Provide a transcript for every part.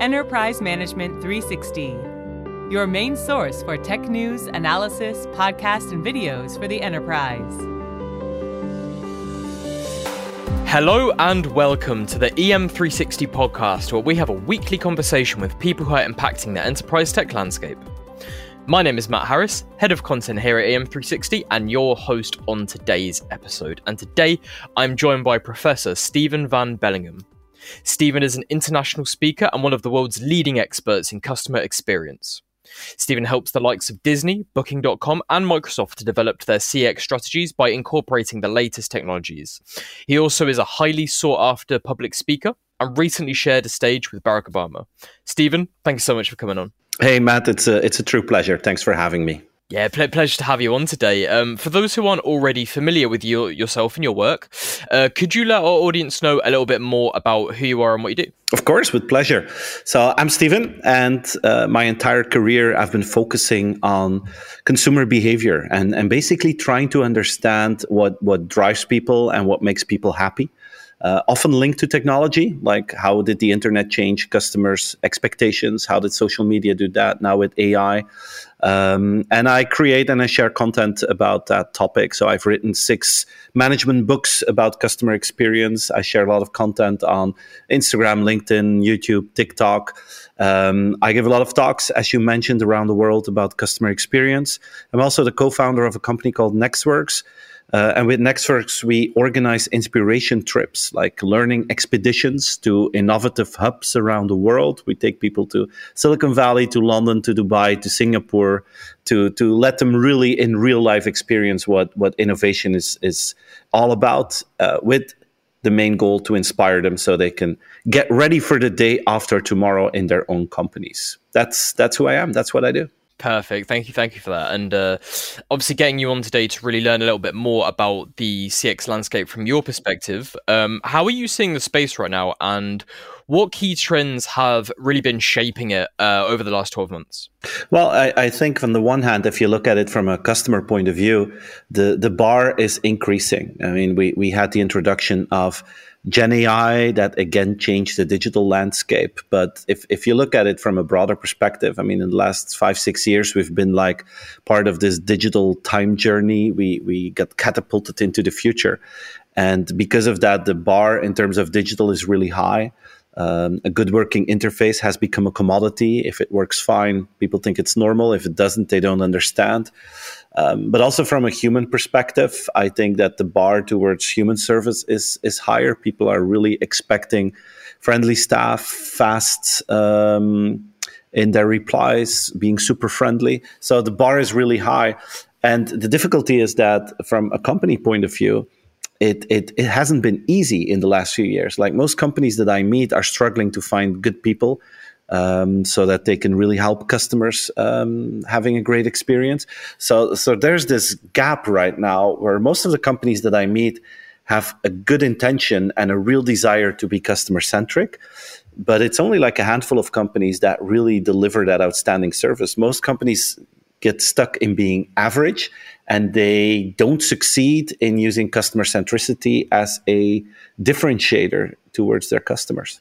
Enterprise Management 360, your main source for tech news, analysis, podcasts, and videos for the enterprise. Hello and welcome to the EM360 podcast, where we have a weekly conversation with people who are impacting the enterprise tech landscape. My name is Matt Harris, head of content here at EM360, and your host on today's episode. And today I'm joined by Professor Steven Van Belleghem. Steven is an international speaker and one of the world's leading experts in customer experience. Steven helps the likes of Disney, Booking.com, and Microsoft to develop their CX strategies by incorporating the latest technologies. He also is a highly sought after public speaker and recently shared a stage with Barack Obama. Steven, thank you so much for coming on. Hey, Matt, it's a, it's a true pleasure. Thanks for having me. Yeah, ple- pleasure to have you on today. Um, for those who aren't already familiar with your, yourself and your work, uh, could you let our audience know a little bit more about who you are and what you do? Of course, with pleasure. So I'm Steven, and uh, my entire career I've been focusing on consumer behavior and, and basically trying to understand what, what drives people and what makes people happy uh, often linked to technology, like how did the internet change customers' expectations? How did social media do that now with AI? Um, and I create and I share content about that topic. So I've written six management books about customer experience. I share a lot of content on Instagram, LinkedIn, YouTube, TikTok. Um, I give a lot of talks, as you mentioned, around the world about customer experience. I'm also the co founder of a company called Nexxworks uh, and with Nexxworks, we organize inspiration trips, like learning expeditions to innovative hubs around the world. We take people to Silicon Valley, to London, to Dubai, to Singapore, to to let them really in real life experience what what innovation is is all about. Uh, with the main goal to inspire them so they can get ready for the day after tomorrow in their own companies. That's that's who I am. That's what I do. Perfect. Thank you. Thank you for that. And uh, obviously, getting you on today to really learn a little bit more about the CX landscape from your perspective. Um, how are you seeing the space right now, and what key trends have really been shaping it uh, over the last 12 months? Well, I, I, think on the one hand, if you look at it from a customer point of view, the, the bar is increasing. I mean, we, we had the introduction of Gen AI that again changed the digital landscape. But if, if you look at it from a broader perspective, I mean, in the last five, six years, we've been like part of this digital time journey. We, we got catapulted into the future. And because of that, the bar in terms of digital is really high. Um, a good working interface has become a commodity. If it works fine, people think it's normal. If it doesn't, they don't understand. Um, but also from a human perspective, I think that the bar towards human service is is higher. People are really expecting friendly staff, fast um, in their replies, being super friendly. So the bar is really high. And the difficulty is that from a company point of view, it, it, it hasn't been easy in the last few years. Like most companies that I meet are struggling to find good people um, so that they can really help customers um, having a great experience. So, so there's this gap right now where most of the companies that I meet have a good intention and a real desire to be customer centric. But it's only like a handful of companies that really deliver that outstanding service. Most companies get stuck in being average and they don't succeed in using customer centricity as a differentiator towards their customers.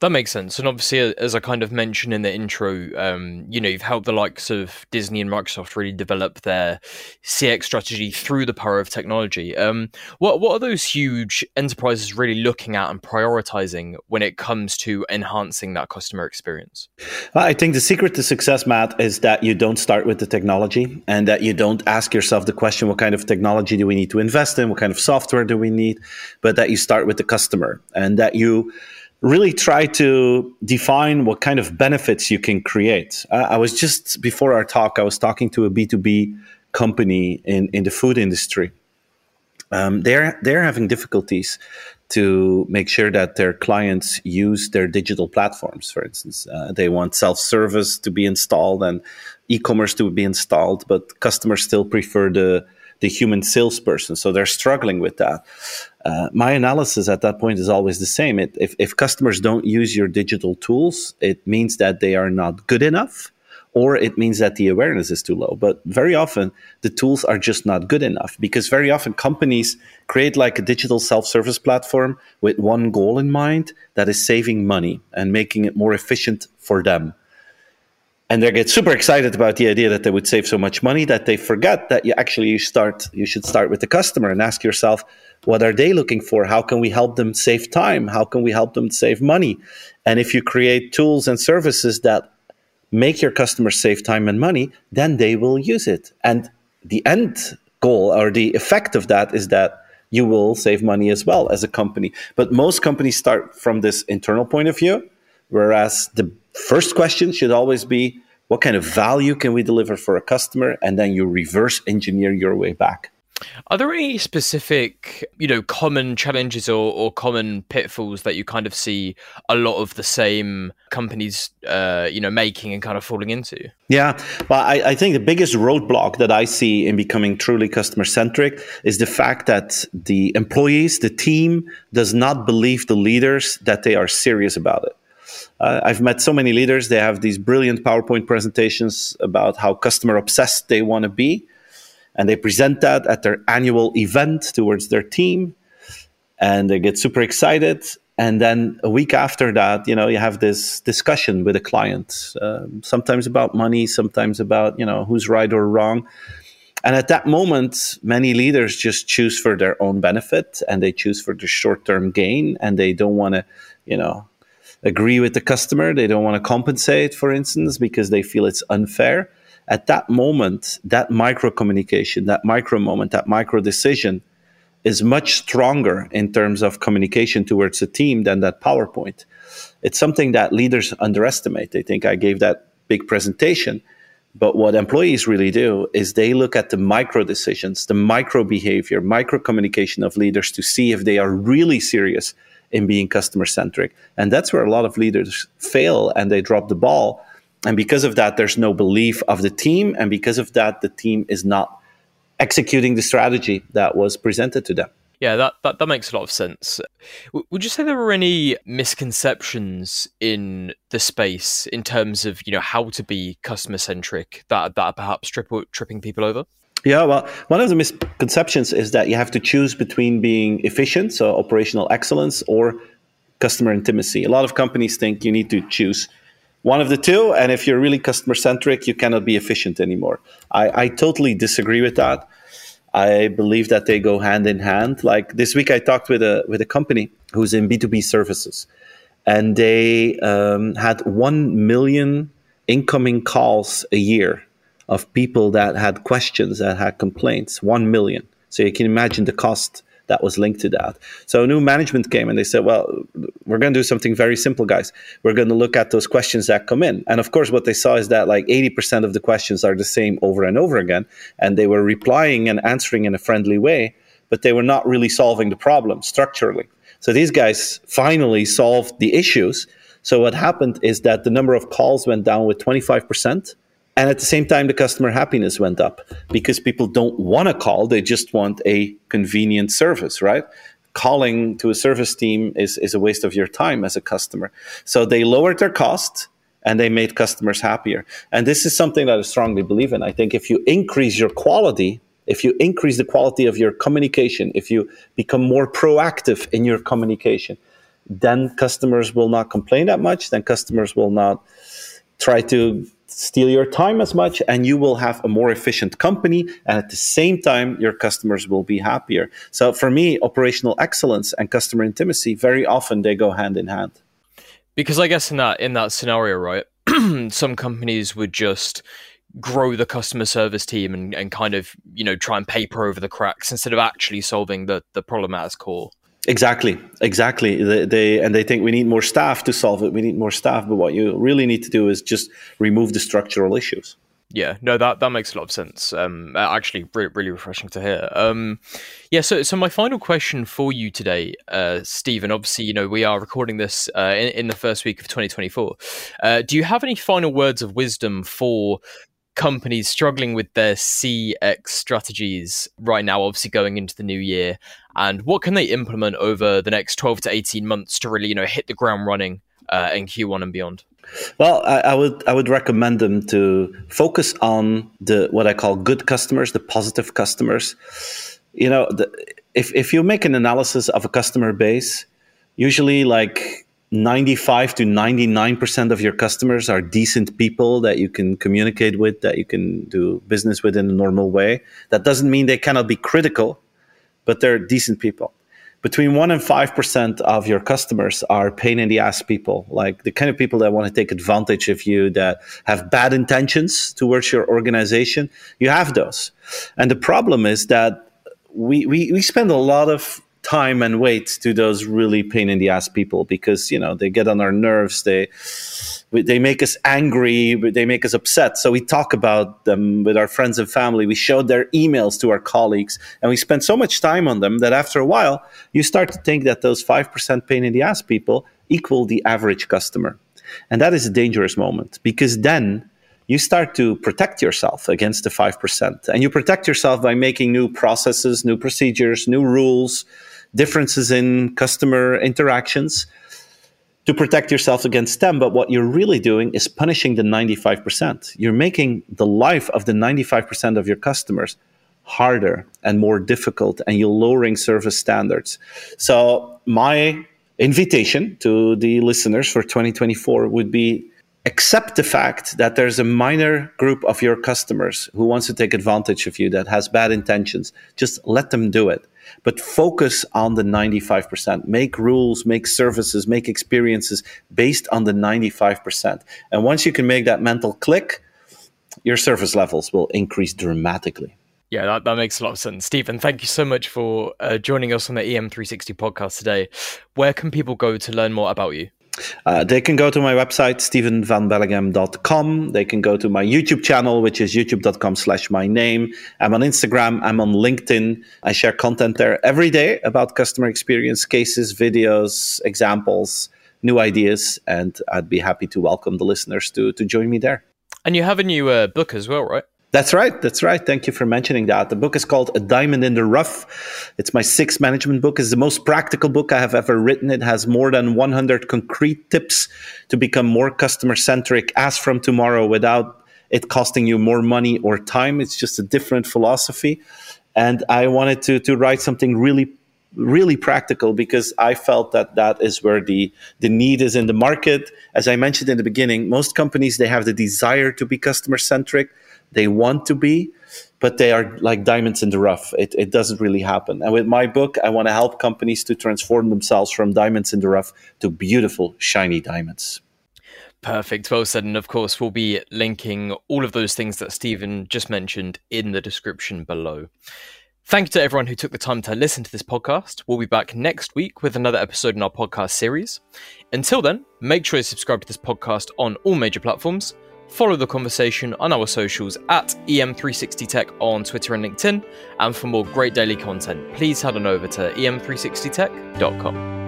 That makes sense. And obviously, as I kind of mentioned in the intro, um, you know, you've helped the likes of Disney and Microsoft really develop their CX strategy through the power of technology. Um, what what are those huge enterprises really looking at and prioritizing when it comes to enhancing that customer experience? I think the secret to success, Matt, is that you don't start with the technology and that you don't ask yourself the question, what kind of technology do we need to invest in? What kind of software do we need? But that you start with the customer and that you really try to define what kind of benefits you can create. Uh, I was just before our talk, I was talking to a B2B company in, in the food industry. Um, they're they're having difficulties to make sure that their clients use their digital platforms. For instance, uh, they want self service to be installed and e commerce to be installed, but customers still prefer the the human salesperson. So they're struggling with that. Uh, my analysis at that point is always the same. It, if, if customers don't use your digital tools, it means that they are not good enough or it means that the awareness is too low. But very often, the tools are just not good enough because very often companies create like a digital self service platform with one goal in mind that is saving money and making it more efficient for them. And they get super excited about the idea that they would save so much money that they forget that you actually you start you should start with the customer and ask yourself, what are they looking for? How can we help them save time? How can we help them save money? And if you create tools and services that make your customers save time and money, then they will use it. And the end goal or the effect of that is that you will save money as well as a company. But most companies start from this internal point of view, whereas the first question should always be what kind of value can we deliver for a customer? And then you reverse engineer your way back. Are there any specific, you know, common challenges or, or common pitfalls that you kind of see a lot of the same companies, uh, you know, making and kind of falling into? Yeah, well, I, I think the biggest roadblock that I see in becoming truly customer centric is the fact that the employees, the team, does not believe the leaders that they are serious about it. Uh, I've met so many leaders; they have these brilliant PowerPoint presentations about how customer obsessed they want to be and they present that at their annual event towards their team and they get super excited. And then a week after that you know you have this discussion with a client um, sometimes about money sometimes about you know who's right or wrong. And at that moment many leaders just choose for their own benefit and they choose for the short-term gain and they don't want to you know agree with the customer they don't want to compensate for instance because they feel it's unfair at that moment, that micro communication, that micro moment, that micro decision is much stronger in terms of communication towards a team than that PowerPoint. It's something that leaders underestimate. They think I gave that big presentation. But what employees really do is they look at the micro decisions, the micro behavior, micro communication of leaders to see if they are really serious in being customer centric. And that's where a lot of leaders fail and they drop the ball and because of that, there's no belief of the team. And because of that, the team is not executing the strategy that was presented to them. Yeah, that, that, that makes a lot of sense. W- would you say there were any misconceptions in the space in terms of you know how to be customer centric that that are perhaps trip, tripping people over? Yeah, well, one of the misconceptions is that you have to choose between being efficient, so operational excellence, or customer intimacy. A lot of companies think you need to choose one of the two. And if you're really customer centric, you cannot be efficient anymore. I, I totally disagree with that. I believe that they go hand in hand. Like this week, I talked with a with a company who's in B two B services, and they um, had one million incoming calls a year of people that had questions that had complaints. One million. So you can imagine the cost that was linked to that. So new management came and they said, well, we're going to do something very simple, guys. We're going to look at those questions that come in. And of course, what they saw is that like 80% of the questions are the same over and over again. And they were replying and answering in a friendly way, but they were not really solving the problem structurally. So these guys finally solved the issues. So what happened is that the number of calls went down with 25%. And at the same time, the customer happiness went up because people don't want to call, they just want a convenient service, right? Calling to a service team is, is a waste of your time as a customer. So they lowered their cost and they made customers happier. And this is something that I strongly believe in. I think if you increase your quality, if you increase the quality of your communication, if you become more proactive in your communication, then customers will not complain that much, then customers will not try to steal your time as much and you will have a more efficient company and at the same time your customers will be happier. So for me operational excellence and customer intimacy very often they go hand in hand. Because i guess in that in that scenario right some companies would just grow the customer service team and, and kind of you know try and paper over the cracks instead of actually solving the the problem at its core Exactly, exactly. They, they, and they think we need more staff to solve it. We need more staff, but what you really need to do is just remove the structural issues. Yeah, no, that that makes a lot of sense. Um, actually, really, really refreshing to hear. Um, yeah, so so my final question for you today, uh, Steven. Obviously, you know we are recording this uh, in, in the first week of 2024. Uh, do you have any final words of wisdom for companies struggling with their CX strategies right now, obviously going into the new year, and what can they implement over the next 12 to 18 months to really, you know, hit the ground running uh, in Q1 and beyond? Well, I, I, would I would recommend them to focus on the what I call good customers, the positive customers. You know, the, if if you make an analysis of a customer base, usually like 95 to 99% of your customers are decent people that you can communicate with, that you can do business with in a normal way. That doesn't mean they cannot be critical, but they're decent people. Between 1 and 5% of your customers are pain in the ass people, like the kind of people that want to take advantage of you, that have bad intentions towards your organization. You have those. And the problem is that we, we, we spend a lot of time and weight to those really pain in the ass people because you know they get on our nerves they they make us angry they make us upset. So we talk about them with our friends and family. We show their emails to our colleagues and we spend so much time on them that after a while you start to think that those 5% pain in the ass people equal the average customer. And that is a dangerous moment because then you start to protect yourself against the 5%. And you protect yourself by making new processes, new procedures, new rules, differences in customer interactions to protect yourself against them. But what you're really doing is punishing the 95%. You're making the life of the 95% of your customers harder and more difficult, and you're lowering service standards. So, my invitation to the listeners for 2024 would be accept the fact that there's a minor group of your customers who wants to take advantage of you that has bad intentions just let them do it but focus on the 95% make rules make services make experiences based on the 95% and once you can make that mental click your service levels will increase dramatically yeah, that, that makes a lot of sense. Steven, thank you so much for uh, joining us on the EM360 podcast today. Where can people go to learn more about you? Uh, they can go to my website, stevenvanbelleghem.com. They can go to my YouTube channel, which is youtube.com slash my name. I'm on Instagram. I'm on LinkedIn. I share content there every day about customer experience cases, videos, examples, new ideas. And I'd be happy to welcome the listeners to, to join me there. And you have a new uh, book as well, right? That's right. That's right. Thank you for mentioning that. The book is called A Diamond in the Rough. It's my sixth management book. It's the most practical book I have ever written. It has more than 100 concrete tips to become more customer centric as from tomorrow without it costing you more money or time. It's just a different philosophy. And I wanted to, to write something really really practical because I felt that that is where the the need is in the market. As I mentioned in the beginning, most companies they have the desire to be customer centric, they want to be, but they are like diamonds in the rough. It, it doesn't really happen. And with my book, I want to help companies to transform themselves from diamonds in the rough to beautiful, shiny diamonds. Perfect. Well said. And of course, we'll be linking all of those things that Steven just mentioned in the description below. Thank you to everyone who took the time to listen to this podcast. We'll be back next week with another episode in our podcast series. Until then, make sure you subscribe to this podcast on all major platforms Follow the conversation on our socials at EM360Tech on Twitter and LinkedIn. And for more great daily content, please head on over to em360tech.com.